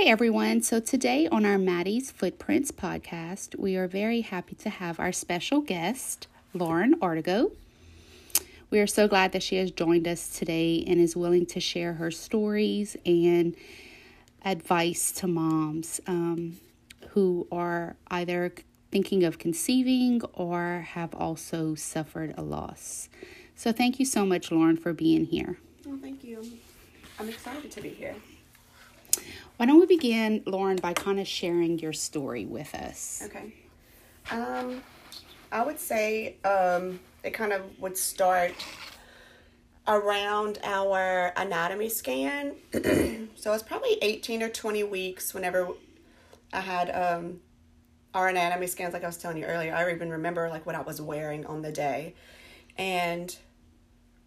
Hi, everyone. So, today on our Maddie's Footprints podcast, we are very happy to have our special guest, Lauren Ortego. We are so glad that she has joined us today and is willing to share her stories and advice to moms um, who are either thinking of conceiving or have also suffered a loss. So, thank you so much, Lauren, for being here. Oh, thank you. I'm excited to be here. Why don't we begin, Lauren, by kind of sharing your story with us? Okay. Um, I would say um, it kind of would start around our anatomy scan. so it's probably 18 or 20 weeks whenever I had um, our anatomy scans, like I was telling you earlier. I even remember like what I was wearing on the day. And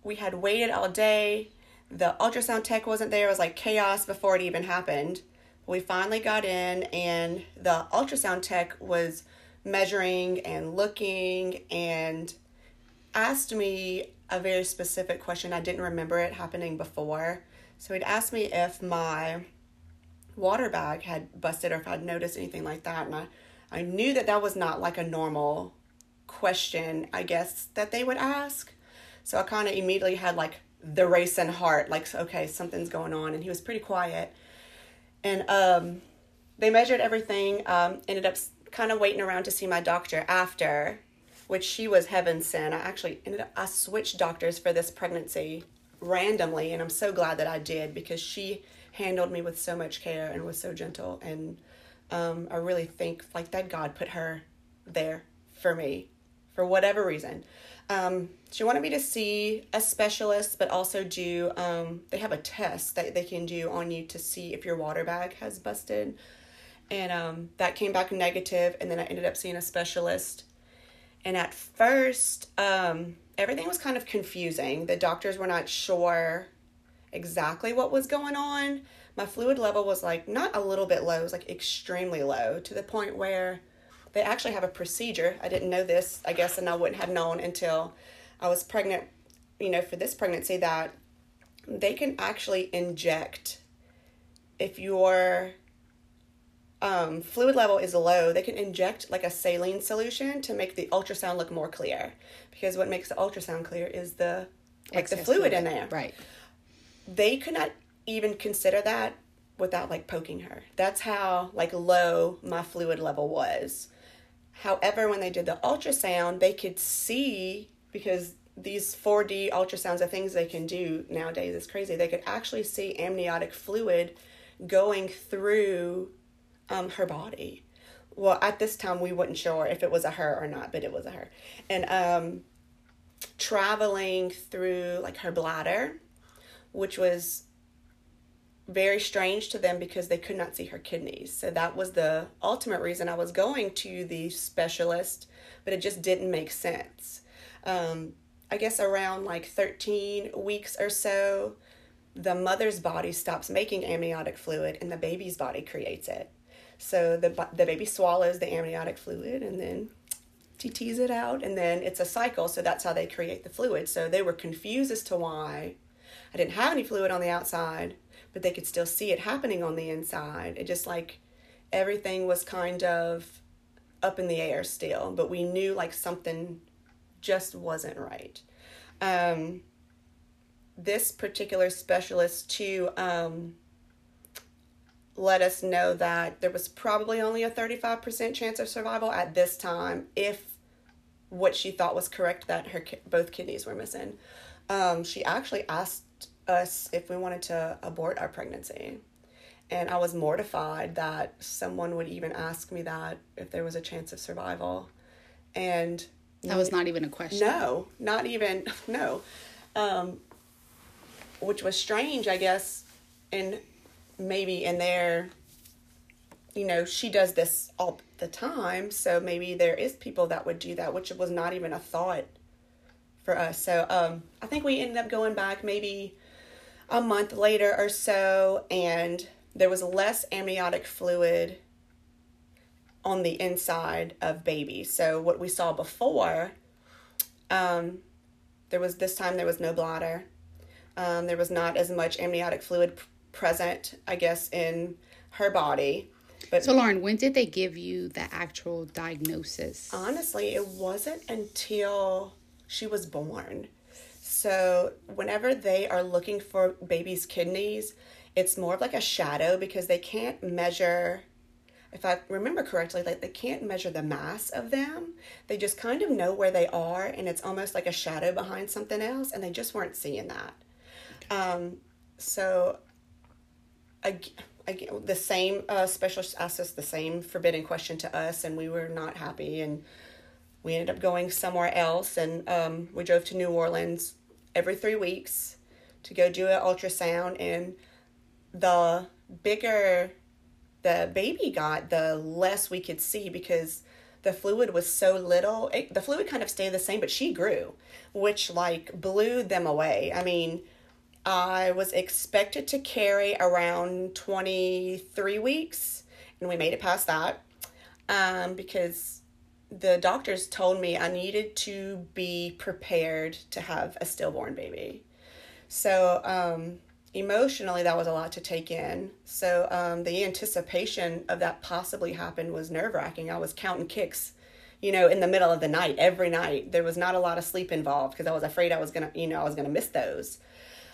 we had waited all day the ultrasound tech wasn't there. It was like chaos before it even happened. We finally got in, and the ultrasound tech was measuring and looking and asked me a very specific question. I didn't remember it happening before. So he'd asked me if my water bag had busted or if I'd noticed anything like that. And I, I knew that that was not like a normal question, I guess, that they would ask. So I kind of immediately had like the racing heart, like, okay, something's going on. And he was pretty quiet. And um, they measured everything, um, ended up kind of waiting around to see my doctor after, which she was heaven sent. I actually ended up, I switched doctors for this pregnancy randomly. And I'm so glad that I did because she handled me with so much care and was so gentle. And um, I really think like that God put her there for me for whatever reason. Um, she wanted me to see a specialist, but also do, um, they have a test that they can do on you to see if your water bag has busted. And um, that came back negative, and then I ended up seeing a specialist. And at first, um, everything was kind of confusing. The doctors were not sure exactly what was going on. My fluid level was like not a little bit low, it was like extremely low to the point where they actually have a procedure. I didn't know this, I guess, and I wouldn't have known until I was pregnant, you know, for this pregnancy that they can actually inject if your um, fluid level is low, they can inject like a saline solution to make the ultrasound look more clear. Because what makes the ultrasound clear is the like Excess the fluid, fluid in there. Right. They could not even consider that without like poking her. That's how like low my fluid level was. However, when they did the ultrasound, they could see because these 4D ultrasounds are things they can do nowadays. It's crazy. They could actually see amniotic fluid going through um, her body. Well, at this time, we weren't sure if it was a her or not, but it was a her. And um, traveling through like her bladder, which was very strange to them because they could not see her kidneys. So that was the ultimate reason I was going to the specialist, but it just didn't make sense. Um, I guess around like 13 weeks or so, the mother's body stops making amniotic fluid and the baby's body creates it. So the, the baby swallows the amniotic fluid and then TTs it out, and then it's a cycle. So that's how they create the fluid. So they were confused as to why I didn't have any fluid on the outside but they could still see it happening on the inside. It just like everything was kind of up in the air still, but we knew like something just wasn't right. Um, this particular specialist too um, let us know that there was probably only a 35% chance of survival at this time if what she thought was correct that her both kidneys were missing. Um, she actually asked us if we wanted to abort our pregnancy. And I was mortified that someone would even ask me that if there was a chance of survival. And that was not even a question. No, not even, no. Um, which was strange, I guess, and maybe in there, you know, she does this all the time, so maybe there is people that would do that, which was not even a thought for us. So um, I think we ended up going back maybe a month later or so, and there was less amniotic fluid on the inside of baby. So what we saw before, um, there was this time there was no bladder. Um, there was not as much amniotic fluid present, I guess, in her body. But So, Lauren, when did they give you the actual diagnosis? honestly, it wasn't until she was born. So, whenever they are looking for baby's kidneys, it's more of like a shadow because they can't measure if I remember correctly, like they can't measure the mass of them. They just kind of know where they are, and it's almost like a shadow behind something else, and they just weren't seeing that. Um, so, ag- again, the same uh, specialist asked us the same forbidden question to us, and we were not happy, and we ended up going somewhere else, and um, we drove to New Orleans every three weeks to go do an ultrasound, and the bigger the baby got, the less we could see because the fluid was so little. It, the fluid kind of stayed the same, but she grew, which like blew them away. I mean, I was expected to carry around 23 weeks, and we made it past that um, because the doctors told me I needed to be prepared to have a stillborn baby. So, um, emotionally that was a lot to take in so um, the anticipation of that possibly happened was nerve-wracking i was counting kicks you know in the middle of the night every night there was not a lot of sleep involved because i was afraid i was gonna you know i was gonna miss those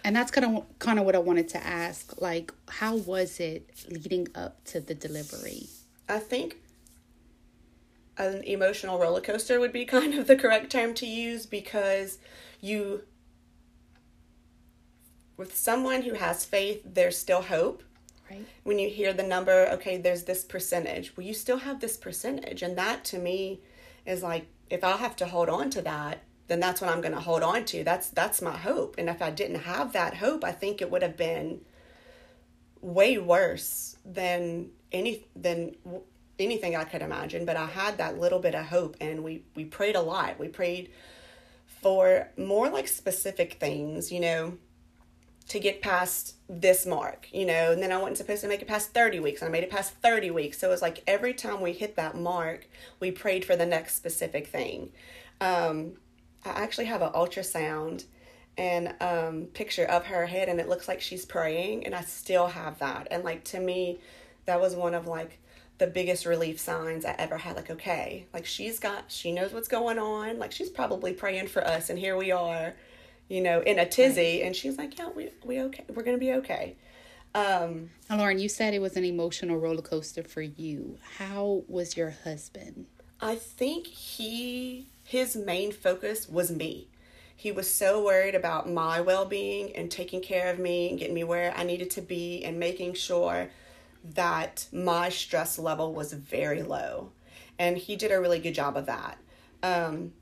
and that's kind of kind of what I wanted to ask. Like, how was it leading up to the delivery? i think an emotional roller coaster would be kind of the correct term to use because you with someone who has faith there's still hope Right. when you hear the number, okay, there's this percentage. Well, you still have this percentage. And that to me is like, if I have to hold on to that, then that's what I'm going to hold on to. That's that's my hope. And if I didn't have that hope, I think it would have been way worse than any than anything I could imagine. But I had that little bit of hope, and we we prayed a lot. We prayed for more like specific things, you know to get past this mark, you know, and then I wasn't supposed to make it past 30 weeks, and I made it past 30 weeks. So it was like every time we hit that mark, we prayed for the next specific thing. Um, I actually have an ultrasound and um, picture of her head, and it looks like she's praying, and I still have that. And like to me, that was one of like the biggest relief signs I ever had. Like, okay, like she's got, she knows what's going on. Like she's probably praying for us, and here we are you know, in a tizzy, and she's like, "Yeah, we we okay. We're gonna be okay." Um, Now, Lauren, you said it was an emotional roller coaster for you. How was your husband? I think he his main focus was me. He was so worried about my well being and taking care of me and getting me where I needed to be and making sure that my stress level was very low. And he did a really good job of that. Um,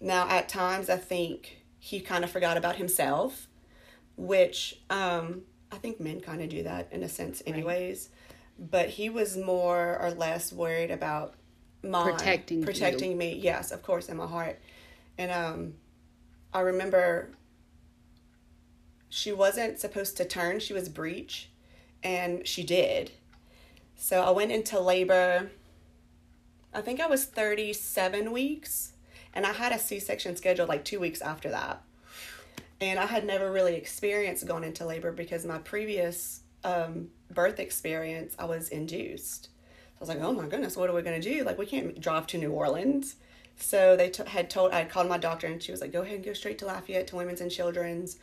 now, at times, I think he kind of forgot about himself, which um, I think men kind of do that in a sense, anyways. But he was more or less worried about my Protecting you. protecting me. Yes, of course, in my heart. And um, I remember she wasn't supposed to turn; she was breech, and she did. So I went into labor. I think I was thirty-seven weeks, and I had a C-section scheduled like two weeks after that. And I had never really experienced going into labor because my previous um, birth experience, I was induced. I was like, oh my goodness, what are we going to do? Like, we can't drive to New Orleans. So they t- had told, I had called my doctor and she was like, go ahead and go straight to Lafayette to Women's and Children's.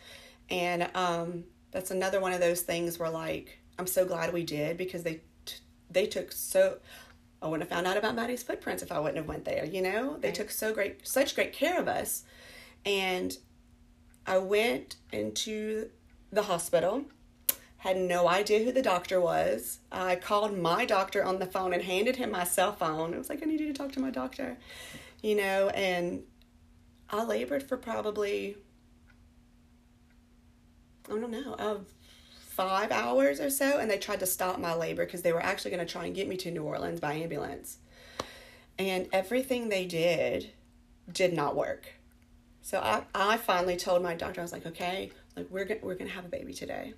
And um, that's another one of those things where, like, I'm so glad we did because they they took so. I wouldn't have found out about Maddie's footprints if I wouldn't have went there. You know, they Right. took so great, such great care of us, and I went into the hospital. Had no idea who the doctor was. I called my doctor on the phone and handed him my cell phone. I was like, I need you to talk to my doctor, you know, and I labored for probably, I don't know, uh, five hours or so. And they tried to stop my labor because they were actually going to try and get me to New Orleans by ambulance. And everything they did did not work. So I, I finally told my doctor, I was like, okay, like we're gonna, we're gonna have a baby today.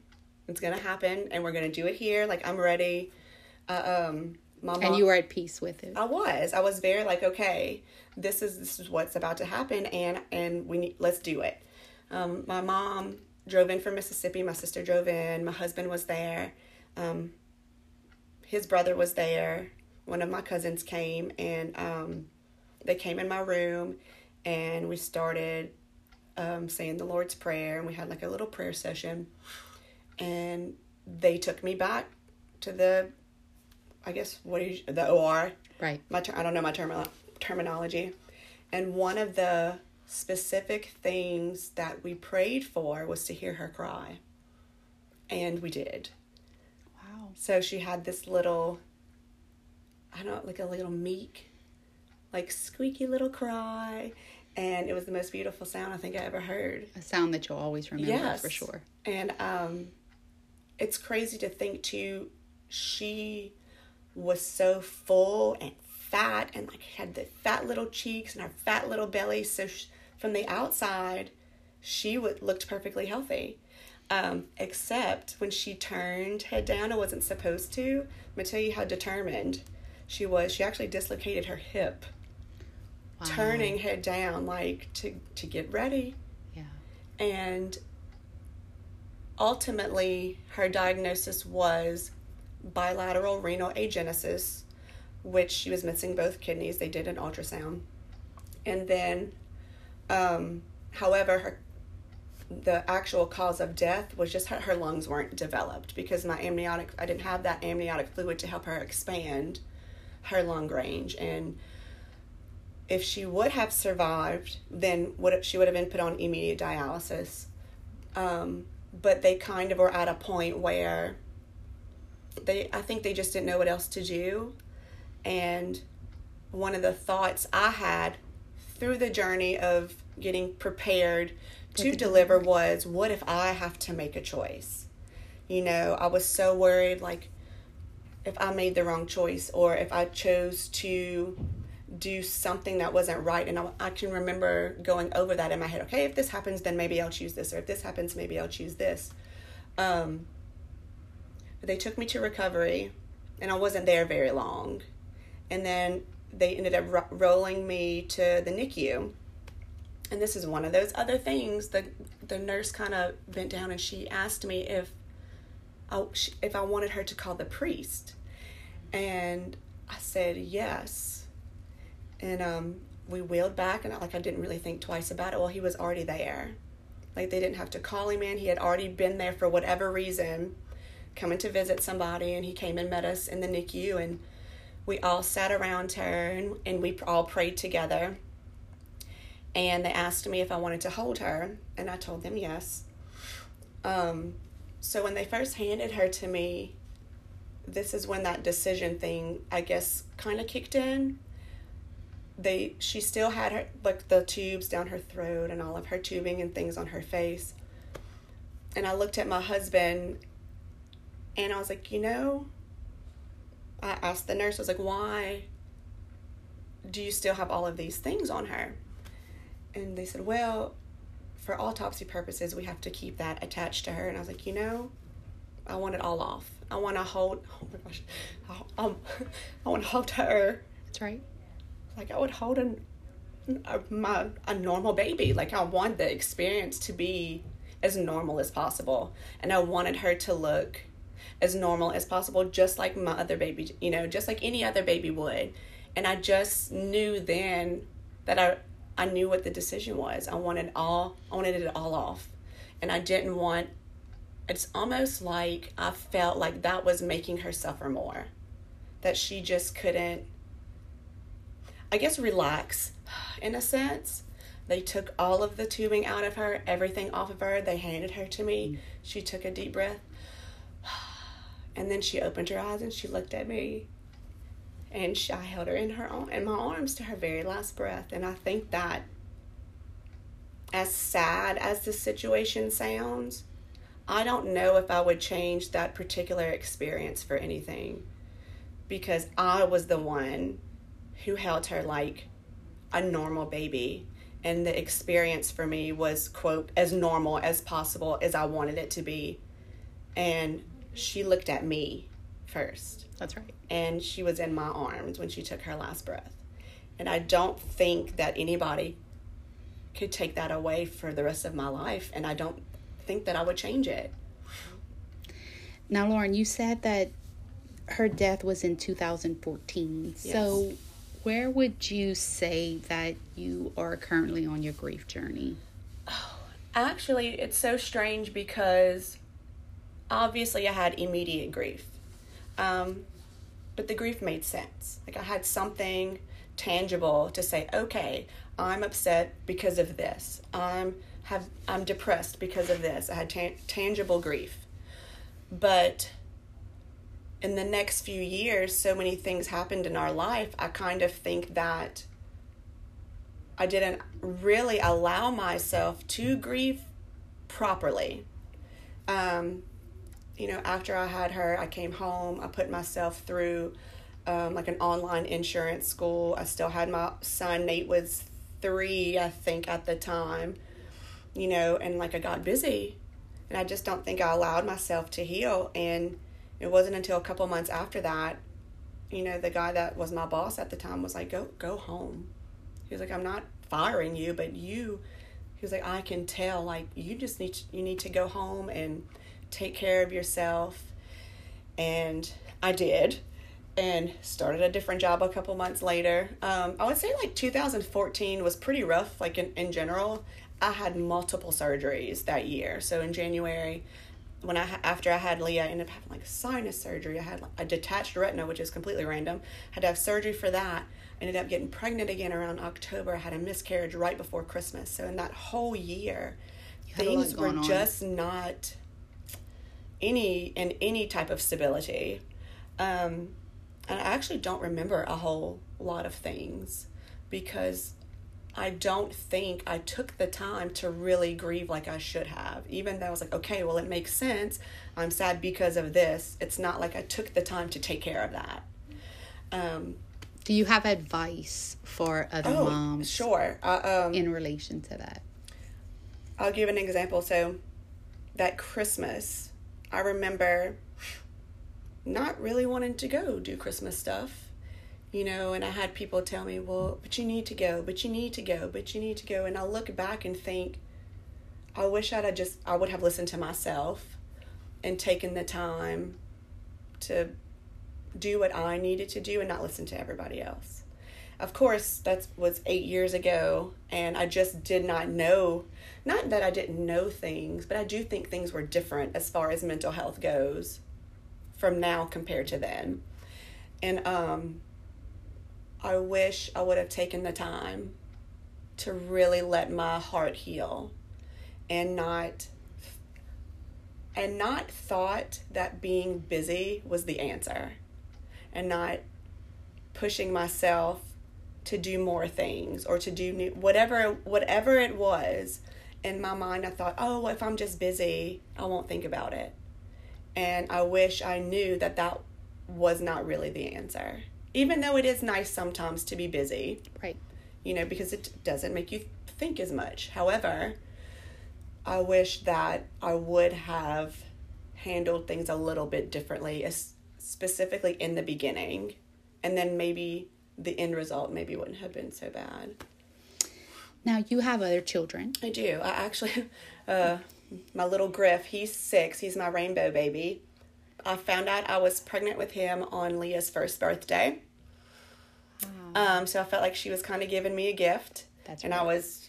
It's gonna happen, and we're gonna do it here. Like I'm ready. Uh, um, my mom, And you were at peace with it. I was. I was very like, okay, this is this is what's about to happen, and and we need let's do it. Um, my mom drove in from Mississippi. My sister drove in. My husband was there. Um, his brother was there. One of my cousins came and um, they came in my room and we started um, saying the Lord's Prayer and we had like a little prayer session. And they took me back to the, I guess, what is the OR? Right. My ter- I don't know my term- terminology. And one of the specific things that we prayed for was to hear her cry. And we did. Wow. So she had this little, I don't know, like a little meek, like squeaky little cry. And it was the most beautiful sound I think I ever heard. A sound that you'll always remember Yes. for sure. And um, it's crazy to think too, she was so full and fat and like had the fat little cheeks and her fat little belly. So sh from the outside, she would looked perfectly healthy. Um, except when she turned head down, I wasn't supposed to. I'm gonna tell you how determined she was. She actually dislocated her hip, Wow. turning head down, like to to get ready Yeah. and ultimately her diagnosis was bilateral renal agenesis which she was missing both kidneys they did an ultrasound and then um, however her the actual cause of death was just her, her lungs weren't developed because my amniotic i didn't have that amniotic fluid to help her expand her lung range and if she would have survived, then would she would have been put on immediate dialysis. Um, but they kind of were at a point where they, I think they just didn't know what else to do. And one of the thoughts I had through the journey of getting prepared to deliver was, what if I have to make a choice? You know, I was so worried, like, if I made the wrong choice or if I chose to do something that wasn't right. And I, I can remember going over that in my head. Okay, if this happens, then maybe I'll choose this, or if this happens, maybe I'll choose this. Um, but they took me to recovery, and I wasn't there very long. And then they ended up rolling me to the NICU. And this is one of those other things. The the nurse kind of bent down and she asked me if I, if I wanted her to call the priest, and I said yes and um, we wheeled back and I, like i didn't really think twice about it well he was already there like they didn't have to call him in he had already been there for whatever reason coming to visit somebody and he came and met us in the nicu and we all sat around her and, and we all prayed together. And they asked me if i wanted to hold her and i told them yes. Um, so when they first handed her to me this is when that decision thing i guess kind of kicked in. They she still had her like the tubes down her throat and all of her tubing and things on her face. And i looked at my husband and i was like you know i asked the nurse i was like why do you still have all of these things on her and they said well for autopsy purposes we have to keep that attached to her and i was like you know i want it all off i want to hold oh my gosh I, um, I want to hold her That's right. like I would hold an, a, my, a normal baby. Like I want the experience to be as normal as possible. And I wanted her to look as normal as possible, just like my other baby, you know, just like any other baby would. And I just knew then that I, I knew what the decision was. I wanted all, I wanted it all off. And I didn't want, it's almost like I felt like that was making her suffer more. That she just couldn't I guess, relax in a sense. They took all of the tubing out of her, everything off of her. They handed her to me. Mm. She took a deep breath. And then she opened her eyes and she looked at me. And she, I held her in her in my arms to her very last breath. And I think that, as sad as the situation sounds, I don't know if I would change that particular experience for anything, because I was the one who held her like a normal baby and the experience for me was quote as normal as possible as I wanted it to be and she looked at me first That's right. and she was in my arms when she took her last breath and I don't think that anybody could take that away for the rest of my life and I don't think that I would change it Now, Lauren, you said that her death was in 2014. So, where would you say that you are currently on your grief journey? Oh, actually, it's so strange because obviously I had immediate grief. Um, but the grief made sense. Like I had something tangible to say, okay, I'm upset because of this. I'm have I'm depressed because of this. I had ta- tangible grief. But in the next few years, so many things happened in our life. I kind of think that I didn't really allow myself to grieve properly. Um, you know, after I had her, I came home. I put myself through um, like an online insurance school. I still had my son. Nate was three, I think, at the time. You know, and like I got busy, and I just don't think I allowed myself to heal. And it wasn't until a couple months after that, you know, the guy that was my boss at the time was like, "Go, go home." He was like, "I'm not firing you, but you." He was like, "I can tell. Like, you just need to, you need to go home and." Take care of yourself. And I did and started a different job a couple months later. Um, I would say like 2014 was pretty rough, like in, in general. I had multiple surgeries that year. So in January, when I after I had Leah, I ended up having like sinus surgery. I had a detached retina, which is completely random. Had to have surgery for that. Ended up getting pregnant again around October. I had a miscarriage right before Christmas. So in that whole year, things were just not any in any type of stability. Um, and I actually don't remember a whole lot of things because I don't think I took the time to really grieve like I should have. Even though I was like, okay, well, it makes sense. I'm sad because of this. It's not like I took the time to take care of that. Um, Do you have advice for other oh, moms? Sure. Uh, um, in relation to that, I'll give an example. So, that Christmas, I remember not really wanting to go do Christmas stuff, you know, and I had people tell me, well, but you need to go, but you need to go, but you need to go. And I look back and think, I wish I'd have just, I would have listened to myself and taken the time to do what I needed to do and not listen to everybody else. Of course, that was eight years ago, and I just did not know not that I didn't know things, but I do think things were different as far as mental health goes from now compared to then. And um, I wish I would have taken the time to really let my heart heal and not and not thought that being busy was the answer and not pushing myself to do more things or to do new whatever whatever it was in my mind, I thought, oh, if I'm just busy, I won't think about it. And I wish I knew that that was not really the answer. Even though it is nice sometimes to be busy. Right. You know, because it doesn't make you think as much. However, I wish that I would have handled things a little bit differently, specifically in the beginning. And then maybe the end result maybe wouldn't have been so bad. Now you have other children. I do. I actually, uh, my little Griff, he's six. He's my rainbow baby. I found out I was pregnant with him on Leah's first birthday. Wow. Um, so I felt like she was kind of giving me a gift. That's and right. I was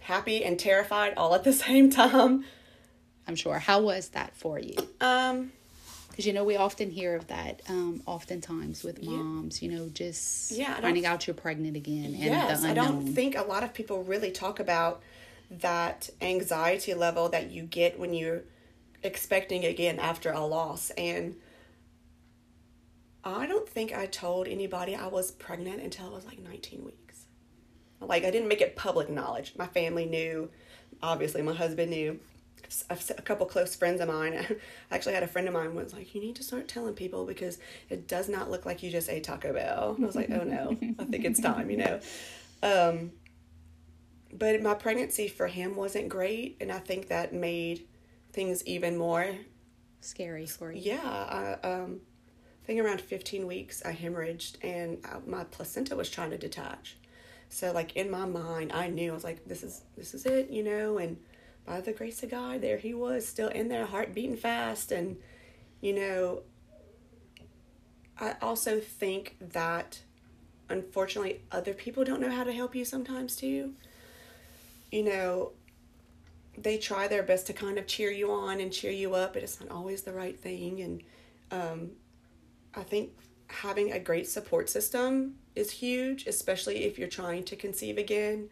happy and terrified all at the same time. I'm sure. How was that for you? Um, because you know we often hear of that um, oftentimes with moms you know just yeah, finding out you're pregnant again and yes, i don't think a lot of people really talk about that anxiety level that you get when you're expecting again after a loss. And i don't think i told anybody i was pregnant until i was like 19 weeks. Like i didn't make it public knowledge. My family knew. Obviously my husband knew a couple close friends of mine. I actually had a friend of mine was like, "You need to start telling people because it does not look like you just ate Taco Bell." And I was like, "Oh no, I think it's time," you know. Um, but my pregnancy for him wasn't great, and I think that made things even more scary for you. Yeah, I, um, I think around fifteen weeks I hemorrhaged, and I, my placenta was trying to detach. So like in my mind, I knew I was like, "This is this is it," you know, and by the grace of God, there he was, still in there, heart beating fast. And, you know, I also think that unfortunately other people don't know how to help you sometimes too. You know, they try their best to kind of cheer you on and cheer you up, but it's not always the right thing. And um, I think having a great support system is huge, especially if you're trying to conceive again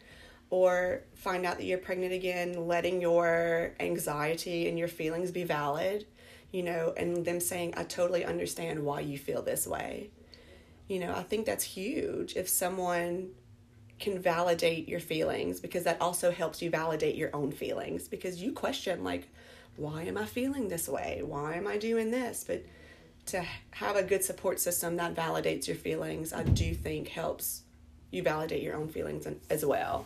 or find out that you're pregnant again, letting your anxiety and your feelings be valid, you know, and them saying, I totally understand why you feel this way. You know, I think that's huge if someone can validate your feelings because that also helps you validate your own feelings because you question, like, why am I feeling this way? Why am I doing this? But to have a good support system that validates your feelings, I do think helps you validate your own feelings as well.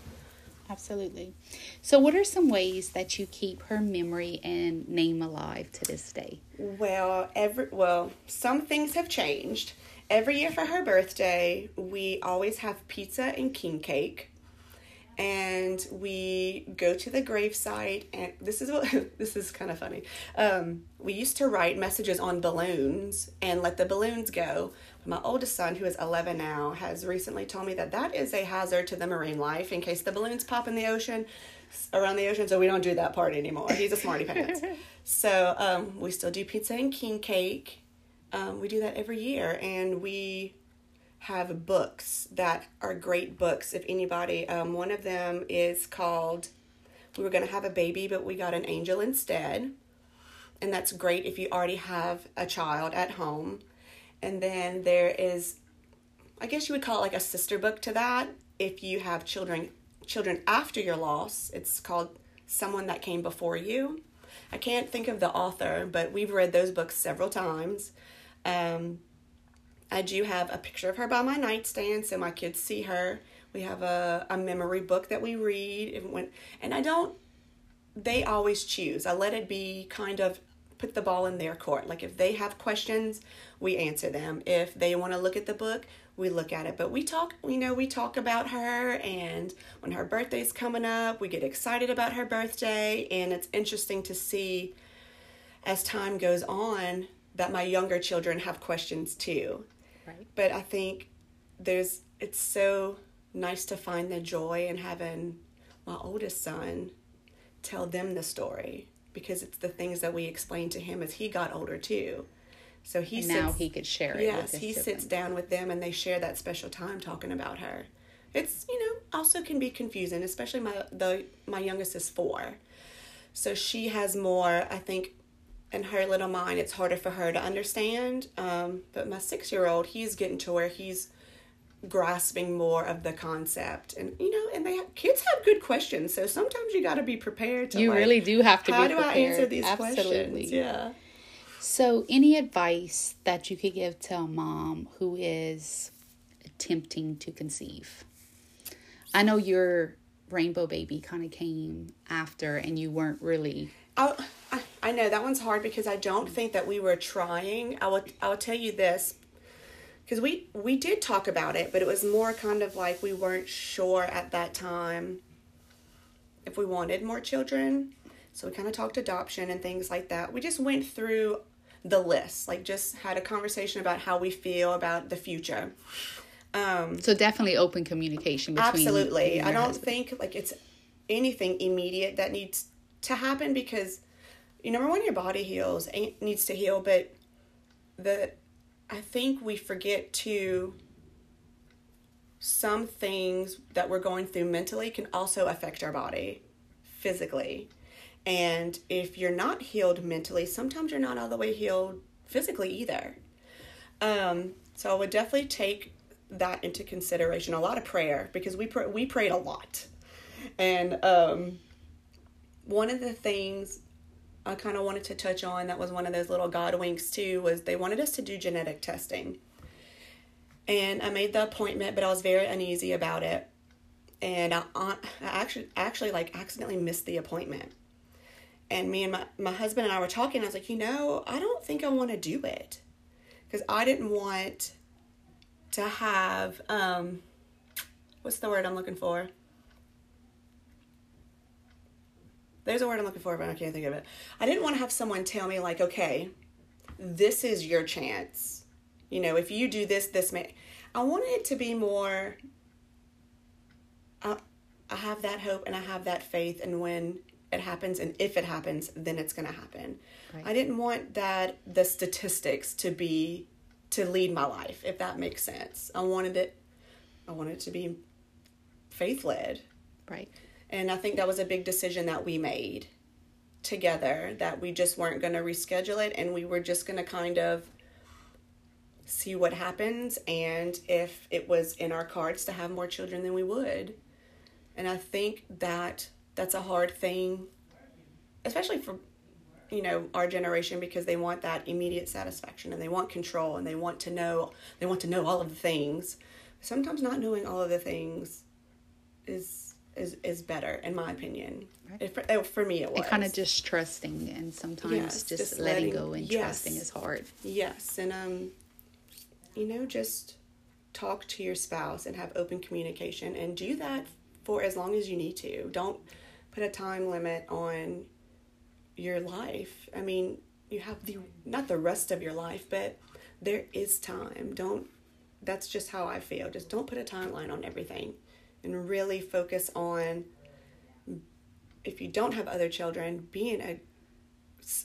Absolutely. So, what are some ways that you keep her memory and name alive to this day? Well, every well, some things have changed. Every year for her birthday, we always have pizza and king cake. And we go to the gravesite, and this is what this is kind of funny. Um, we used to write messages on balloons and let the balloons go my oldest son, who is 11 now, has recently told me that that is a hazard to the marine life in case the balloons pop in the ocean, around the ocean. So we don't do that part anymore. He's a smarty pants. so um, we still do pizza and king cake. Um, we do that every year, and we have books that are great books. If anybody, um, one of them is called "We Were Going to Have a Baby, but We Got an Angel Instead," and that's great if you already have a child at home and then there is I guess you would call it like a sister book to that if you have children children after your loss. It's called Someone That Came Before You. I can't think of the author, but we've read those books several times. Um, I do have a picture of her by my nightstand so my kids see her. We have a, a memory book that we read and when and I don't they always choose. I let it be kind of put the ball in their court. Like if they have questions, we answer them. If they want to look at the book, we look at it. But we talk, you know, we talk about her and when her birthday's coming up, we get excited about her birthday and it's interesting to see as time goes on that my younger children have questions too. Right. But I think there's it's so nice to find the joy in having my oldest son tell them the story because it's the things that we explained to him as he got older too. So he and sits, now he could share it. Yes, he siblings. sits down with them and they share that special time talking about her. It's you know also can be confusing, especially my the my youngest is four, so she has more. I think in her little mind, it's harder for her to understand. Um, but my six year old, he's getting to where he's grasping more of the concept and you know and they have, kids have good questions so sometimes you got to be prepared to you like, really do have to how do prepared. i answer these Absolutely. questions yeah so any advice that you could give to a mom who is attempting to conceive i know your rainbow baby kind of came after and you weren't really I, I know that one's hard because i don't think that we were trying i will i will tell you this because we we did talk about it, but it was more kind of like we weren't sure at that time if we wanted more children. So we kind of talked adoption and things like that. We just went through the list, like just had a conversation about how we feel about the future. Um, so definitely open communication between absolutely. I don't husband. think like it's anything immediate that needs to happen because you know when your body heals, it needs to heal, but the I think we forget to some things that we're going through mentally can also affect our body physically. And if you're not healed mentally, sometimes you're not all the way healed physically either. Um, so I would definitely take that into consideration. A lot of prayer because we pr- we prayed a lot, and um, one of the things I kind of wanted to touch on that was one of those little God winks too was they wanted us to do genetic testing. And I made the appointment, but I was very uneasy about it. And I, I actually actually like accidentally missed the appointment. And me and my, my husband and I were talking. I was like, you know, I don't think I want to do it because I didn't want to have um, what's the word I'm looking for? There's a word I'm looking for, but I can't think of it. I didn't want to have someone tell me, like, okay, this is your chance. You know, if you do this, this may. I wanted it to be more. I, I have that hope and I have that faith, and when it happens, and if it happens, then it's going to happen. Right. I didn't want that the statistics to be to lead my life, if that makes sense. I wanted it. I wanted it to be faith led. Right. And I think that was a big decision that we made together that we just weren't going to reschedule it and we were just going to kind of see what happens and if it was in our cards to have more children then we would. And i think that that's a hard thing especially for you know our generation because they want that immediate satisfaction and they want control and they want to know they want to know all of the things. Sometimes not knowing all of the things is is is better in my opinion. Right. it, for, oh, for me it was kind of just trusting and sometimes yes, just, just, letting, letting go and yes, trusting is hard. Yes and um you know just talk to your spouse and have open communication and do that for as long as you need to. Don't put a time limit on your life. I mean you have the not the rest of your life but there is time. Don't that's just how i feel. Just don't put a timeline on everything and really focus on if you don't have other children being a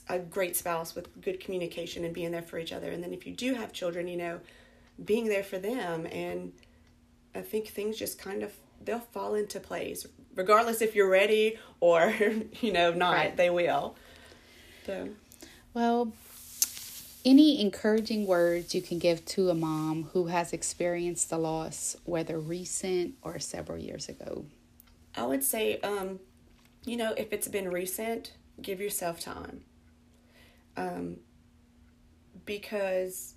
a great spouse with good communication and being there for each other. And then if you do have children you know being there for them. And i think things just kind of they'll fall into place regardless if you're ready or you know not right. they will. So well any encouraging words you can give to a mom who has experienced the loss, whether recent or several years ago? I would say, um, you know, if it's been recent, give yourself time. Um, because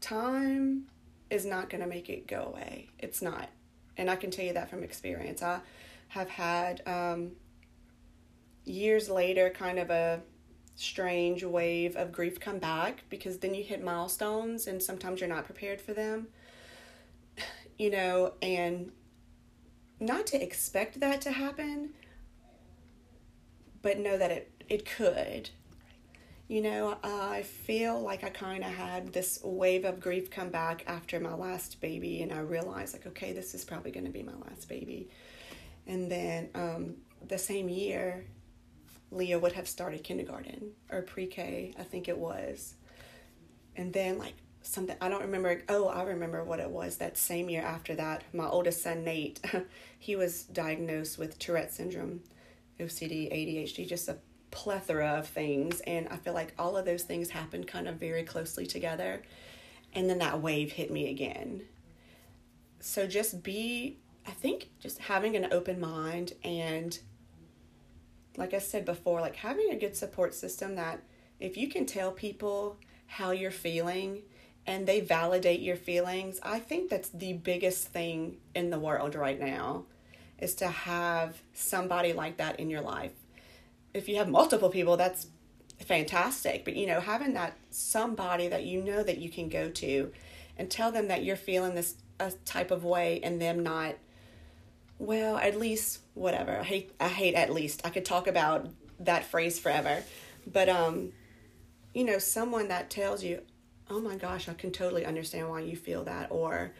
time is not going to make it go away. It's not. And I can tell you that from experience. I have had um, years later kind of a strange wave of grief come back because then you hit milestones and sometimes you're not prepared for them. You know, and not to expect that to happen, but know that it, it could. You know, I feel like I kind of had this wave of grief come back after my last baby, and I realized, like, okay, this is probably going to be my last baby. And then um, the same year, Leah would have started kindergarten or pre K, I think it was. And then, like, something, I don't remember. Oh, I remember what it was that same year after that. My oldest son, Nate, he was diagnosed with Tourette syndrome, OCD, ADHD, just a plethora of things. And I feel like all of those things happened kind of very closely together. And then that wave hit me again. So just be, I think, just having an open mind and like I said before, like having a good support system that if you can tell people how you're feeling and they validate your feelings, I think that's the biggest thing in the world right now is to have somebody like that in your life. If you have multiple people, that's fantastic, but you know, having that somebody that you know that you can go to and tell them that you're feeling this a type of way and them not well, at least whatever. I hate I hate at least. I could talk about that phrase forever. But um you know, someone that tells you, "Oh my gosh, I can totally understand why you feel that," or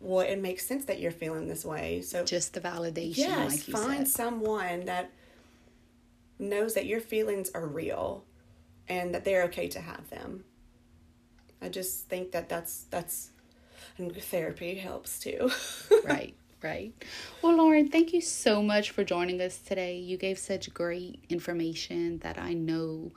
well, it makes sense that you're feeling this way. So just the validation. Yes, like find said. someone that knows that your feelings are real and that they're okay to have them. I just think that that's that's and therapy helps too. right right? Well, Lauren, thank you so much for joining us today. You gave such great information that I know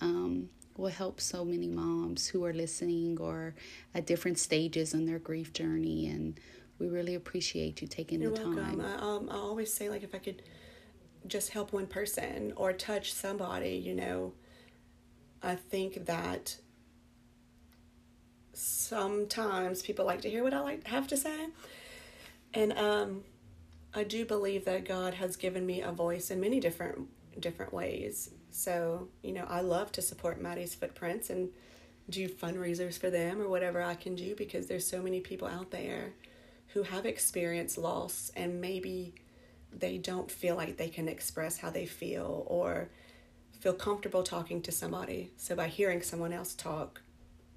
um, will help so many moms who are listening or at different stages in their grief journey. And we really appreciate you taking You're the welcome. time. I, um, I always say, like, if I could just help one person or touch somebody, you know, I think that sometimes people like to hear what I like have to say and um, I do believe that God has given me a voice in many different different ways. So, you know, I love to support Maddie's Footprints and do fundraisers for them or whatever I can do because there's so many people out there who have experienced loss and maybe they don't feel like they can express how they feel or feel comfortable talking to somebody. So by hearing someone else talk,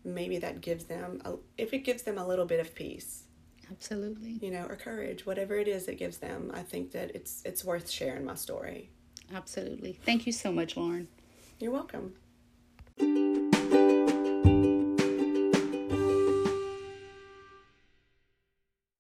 maybe that gives them a, if it gives them a little bit of peace Absolutely. You know, or courage, whatever it is it gives them, I think that it's it's worth sharing my story. Absolutely. Thank you so much, Lauren. You're welcome.